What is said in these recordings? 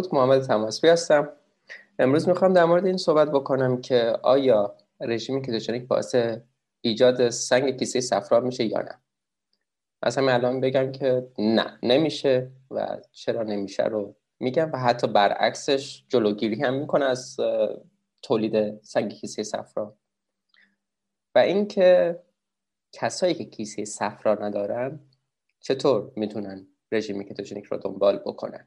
درود محمد تماسبی هستم. امروز می‌خوام در مورد این صحبت بکنم که آیا رژیم کتوژنیک باعث ایجاد سنگ کیسه صفرا میشه یا نه. از همین الان بگم که نه نمیشه و چرا نمیشه رو میگم و حتی برعکسش جلوگیری هم می‌کنه از تولید سنگ کیسه صفرا. و اینکه کسایی که کیسه صفرا ندارن چطور می‌تونن رژیم کتوژنیک رو دنبال بکنن؟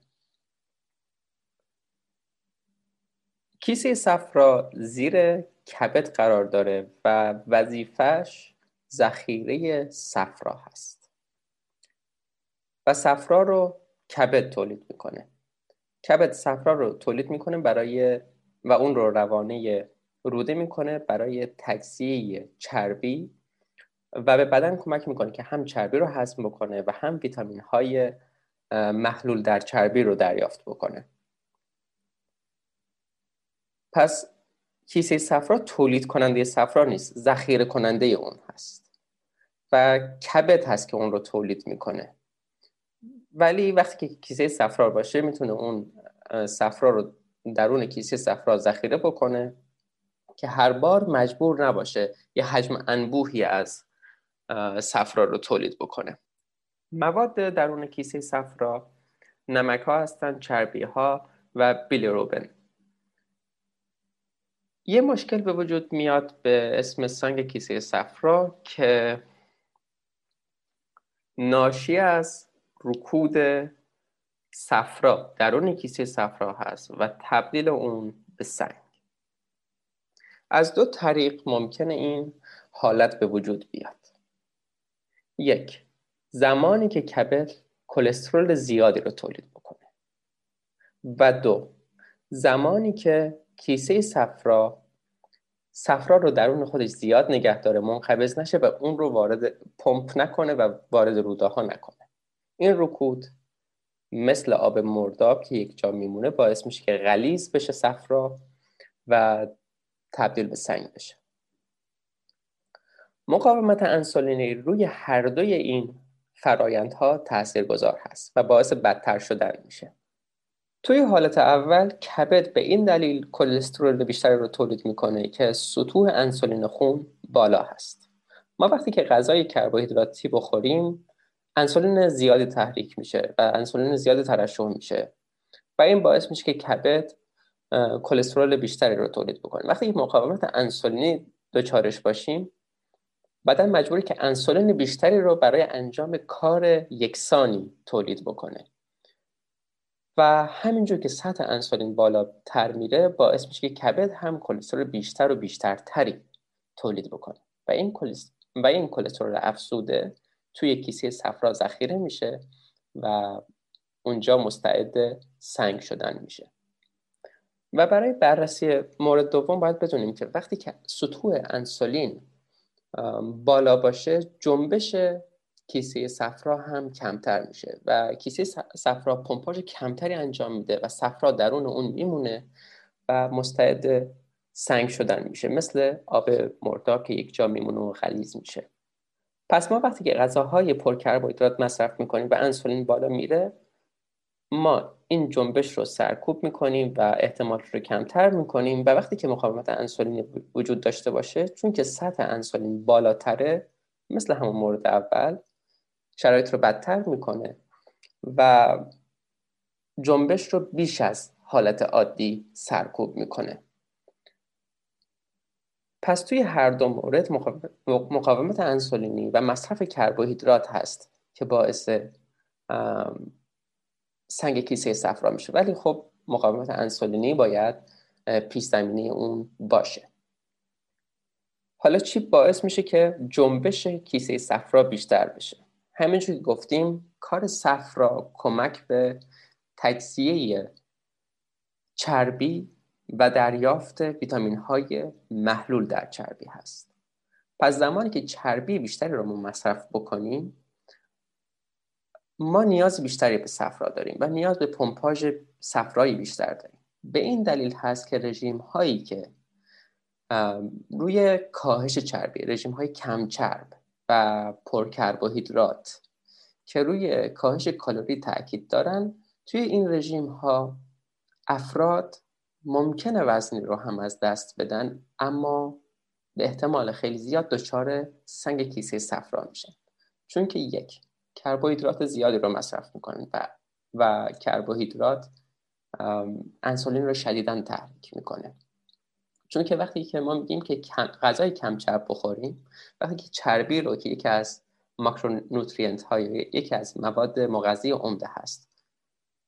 کیسه صفرا زیر کبد قرار داره و وظیفش ذخیره صفرا هست. و صفرا رو کبد تولید می‌کنه. کبد صفرا رو تولید می‌کنه برای و اون رو روانه روده می‌کنه برای تجزیه چربی و به بدن کمک می‌کنه که هم چربی رو هضم بکنه و هم ویتامین های محلول در چربی رو دریافت بکنه. پس کیسه صفرا تولید کننده صفرا نیست ذخیره کننده اون هست. و کبد هست که اون رو تولید می‌کنه. ولی وقتی که کیسه صفرا باشه می‌تونه اون صفرا رو درون کیسه صفرا ذخیره بکنه که هر بار مجبور نباشه یه حجم انبوهی از صفرا رو تولید بکنه. مواد درون کیسه صفرا نمک ها هستن چربی ها و بیلیروبن یه مشکل به وجود میاد به اسم سنگ کیسه صفرا که ناشی از رکود صفرا درون کیسه صفرا هست و تبدیل اون به سنگ. از دو طریق ممکنه این حالت به وجود بیاد. یک زمانی که کبد کلسترول زیادی رو تولید بکنه. و دو زمانی که کیسه صفرا صفرا رو درون خودش زیاد نگه داره منقبض نشه و اون رو وارد پمپ نکنه و وارد روده ها نکنه. این رکود مثل آب مرداب که یک جا میمونه باعث میشه که غلیز بشه صفرا و تبدیل به سنگ بشه. مقاومت انسولینی روی هر دوی این فرایندها تاثیرگذار هست و باعث بدتر شدن میشه. توی حالت اول کبد به این دلیل کلسترول بیشتری رو تولید می‌کنه که سطوح انسولین خون بالا هست. ما وقتی که غذای کربوهیدراتی بخوریم انسولین زیادی تحریک میشه و انسولین زیادی ترشح میشه. و این باعث میشه که کبد کلسترول بیشتری رو تولید بکنه. وقتی مقاومت انسولینی دچارش باشیم بدن مجبوری که انسولین بیشتری رو برای انجام کار یکسانی تولید بکنه. و همینجور که سطح انسولین بالاتر میره باعث میشه که کبد هم کلسترول بیشتر و بیشتر تری تولید بکنه. و این و این کلسترول افزوده توی کیسه صفرا ذخیره میشه و اونجا مستعد سنگ شدن میشه. و برای بررسی مورد دوم باید بدونیم که وقتی که سطوح انسولین بالا باشه جنبش کیسه صفرا هم کمتر میشه و کیسه صفرا پمپاژ کمتری انجام میده و صفرا درون اون میمونه و مستعد سنگ شدن میشه مثل آب مرداب که یک جا میمونه و غلیظ میشه. پس ما وقتی که غذاهای پرکربوهیدرات مصرف می‌کنیم و انسولین بالا میره ما این جنبش رو سرکوب می‌کنیم و احتمال رو کمتر می‌کنیم و وقتی که مقاومت انسولین وجود داشته باشه چون که سطح انسولین بالاتره مثل همون مورد اول شرایط رو بدتر می‌کنه و جنبش رو بیش از حالت عادی سرکوب می‌کنه. پس توی هر دو مورد مقاومت انسولینی و مصرف کربوهیدرات هست که باعث سنگ کیسه صفرا میشه. ولی خب مقاومت انسولینی باید پیش زمینه اون باشه. حالا چی باعث میشه که جنبش کیسه صفرا بیشتر بشه؟ همینجور که گفتیم کار صفرا کمک به تجزیه چربی و دریافت ویتامین های محلول در چربی هست. پس زمانی که چربی بیشتری رو مصرف بکنیم ما نیاز بیشتری به صفرا داریم و نیاز به پمپاژ صفرایی بیشتر داریم. به این دلیل هست که رژیم هایی که روی کاهش چربی رژیم های کم چرب و پرکربوهیدرات که روی کاهش کالری تاکید دارن. توی این رژیم ها افراد ممکنه وزنی رو هم از دست بدن اما به احتمال خیلی زیاد دچار سنگ کیسه صفرا میشن چون که یک کربوهیدرات زیادی رو مصرف می‌کنن و و کربوهیدرات انسولین رو شدیدا تحریک می‌کنه. چون که وقتی که ما میگیم که غذای کم چرب بخوریم وقتی که چربی رو که یکی از ماکرونوترینت های یکی از مواد مغذی عمده هست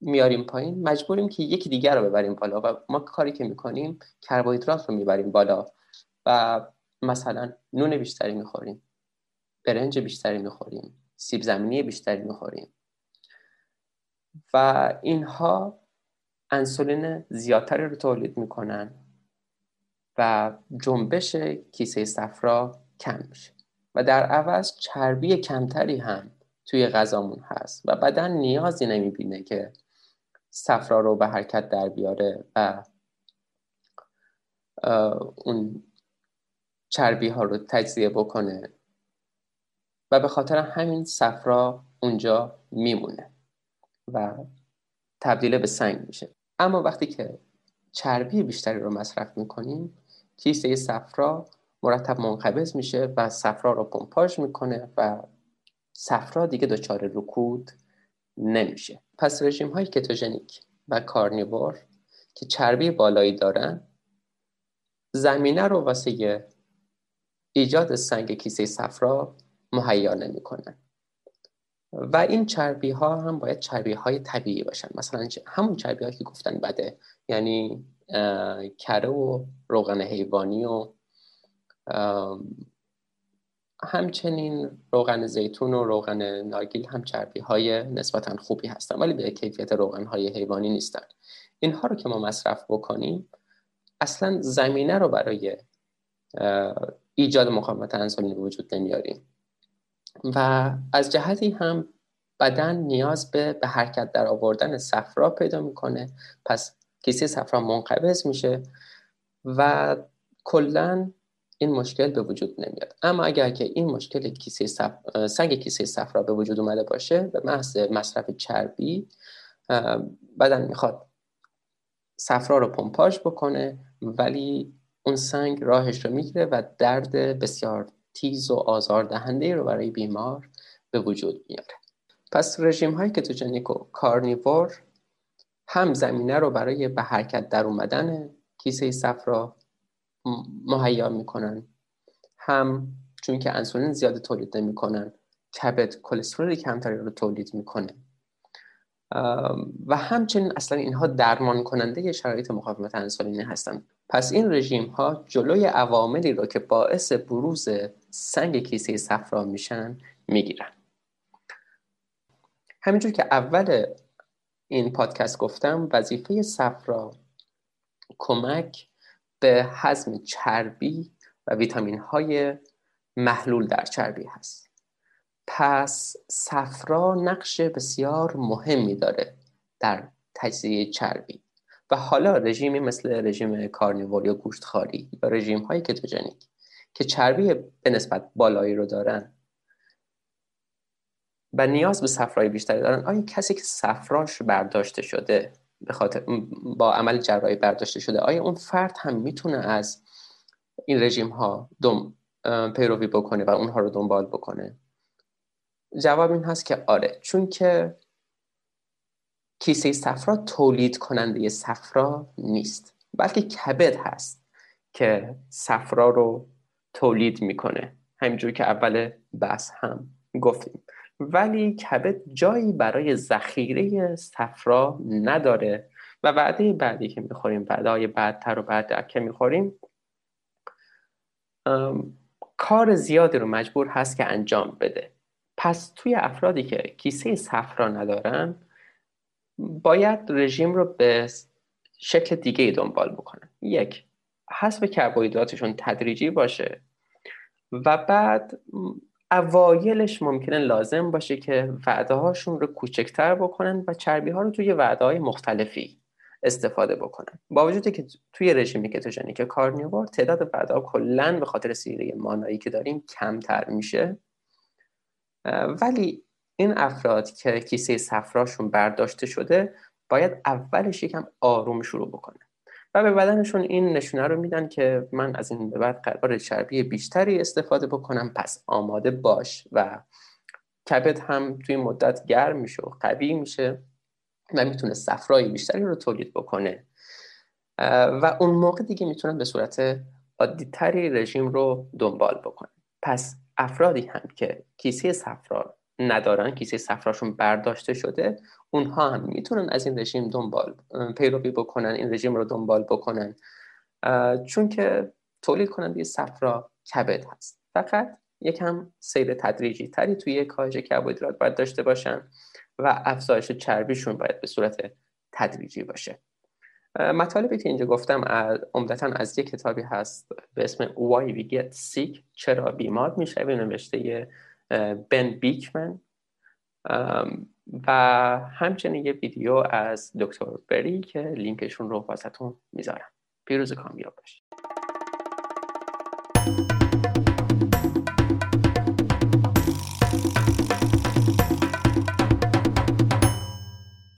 میاریم پایین مجبوریم که یکی دیگر رو ببریم بالا و ما کاری که می‌کنیم کربوهیدرات رو می‌بریم بالا و مثلا نون بیشتری می‌خوریم برنج بیشتری می‌خوریم سیب زمینی بیشتری می‌خوریم و اینها انسولین زیادتری رو تولید می‌کنن و جنبش کیسه صفرا کم میشه. و در عوض چربی کمتری هم توی غذامون هست و بدن نیازی نمی‌بینه که صفرا رو به حرکت در بیاره و اون چربی ها رو تجزیه بکنه و به خاطر همین صفرا اونجا میمونه و تبدیل به سنگ میشه. اما وقتی که چربی بیشتری رو مصرف می‌کنیم کیسه صفرا مرتب منقبض میشه و صفرا رو پمپاژ می‌کنه و صفرا دیگه دچار رکود نمیشه. پس رژیم های کتوژنیک و کارنیور که چربی بالایی دارن زمینه رو واسه ایجاد سنگ کیسه صفرا مهیا نمی‌کنن. و این چربی ها هم باید چربی های طبیعی باشن. مثلا همون چربی هایی که گفتن بده یعنی کره و روغن حیوانی و همچنین روغن زیتون و روغن نارگیل هم چربی های نسبتا خوبی هستن ولی به کیفیت روغن های حیوانی نیستن. اینها رو که ما مصرف بکنیم اصلا زمینه رو برای ایجاد مقاومت انسولین وجود نمیاریم. و از جهتی هم بدن نیاز به به حرکت در آوردن صفرا پیدا می‌کنه. پس کیسه صفرا منقبض میشه و کلا این مشکل به وجود نمیاد. اما اگر که این مشکل کیسه صف... سنگ کیسه صفرا به وجود اومده باشه به محض مصرف چربی بدن می‌خواد صفرا رو پمپاژ بکنه ولی اون سنگ راهش رو می‌گیره و درد بسیار تیز و آزار دهنده رو برای بیمار به وجود میاره. پس رژیم های کتوژنیک و کارنیور هم زمینه رو برای به حرکت در اومدن کیسه صفرا مهیا می‌کنن هم چون که انسولین زیاده تولید نمی‌کنن کبد کلسترول کمتری رو تولید می‌کنه. و همچنین اصلا اینها درمان کننده شرایط مقاومت انسولینی هستند پس این رژیم ها جلوی عواملی رو که باعث بروز سنگ کیسه صفرا میشن می‌گیرن. همینجور که اول این پادکست گفتم وظیفه صفرا کمک به هضم چربی و ویتامین های محلول در چربی هست. پس صفرا نقش بسیار مهمی داره در تجزیه چربی و حالا رژیمی مثل رژیم کارنیور یا گوشتخواری یا رژیم های کتوژنیک که چربی به نسبت بالایی رو دارن و نیاز به صفرای بیشتری دارن. آیا کسی که صفراش برداشته شده به خاطر با عمل جراحی برداشته شده آیا اون فرد هم می‌تونه از این رژیم ها دم پیروی بکنه و اونها رو دنبال بکنه؟ جواب این هست که آره چون که کیسه صفرا تولید کننده صفرا نیست بلکه کبد هست که صفرا رو تولید می‌کنه. همینجور که اول بحث هم گفتیم. ولی کبد جایی برای ذخیره صفرا نداره. و وعده بعدی که می‌خوریم وعده های بعدتر و بعد که می‌خوریم کار زیادی رو مجبور هست که انجام بده. پس توی افرادی که کیسه صفرا ندارن باید رژیم رو به شکل دیگه دنبال بکنن. یک حسب کربوهیدراتشون تدریجی باشه. و بعد اوایلش ممکنه لازم باشه که وعده هاشون رو کوچکتر بکنن و چربی ها رو توی وعده های مختلفی استفاده بکنن. با وجودی که توی رژیم کتوژنیک کارنیوار تعداد وعده ها کلا به خاطر سیره مانایی که داریم کمتر میشه. ولی این افراد که کیسه صفراشون برداشته شده باید اولش یکم آروم شروع بکنه و به بدنشون این نشونه رو میدن که من از این به بعد قرار چربی بیشتری استفاده بکنم پس آماده باش و کبد هم توی مدت گرم میشه و قوی میشه و می‌تونه صفرای بیشتری رو تولید بکنه. و اون موقع دیگه می‌تونن به صورت عادیتری رژیم رو دنبال بکنن پس افرادی هم که کیسه صفرا ندارن کیسه صفراشون برداشته شده اونها هم می‌تونن از این رژیم دنبال پیروی بکنن این رژیم رو دنبال بکنن. چون که تولید کننده صفرا کبد هست. فقط یکم سیر تدریجی تری توی کاهش کربوهیدرات باید داشته باشن و افزایش چربیشون باید به صورت تدریجی باشه. مطالبی که اینجا گفتم عمدتا از یک کتابی هست به اسم Why We Get Sick چرا بیمار میشه به نوشته بن بیکمن و همچنین یه ویدیو از دکتر بری که لینکشون رو واسهتون می‌ذارم. پیروز کامیاب باشید.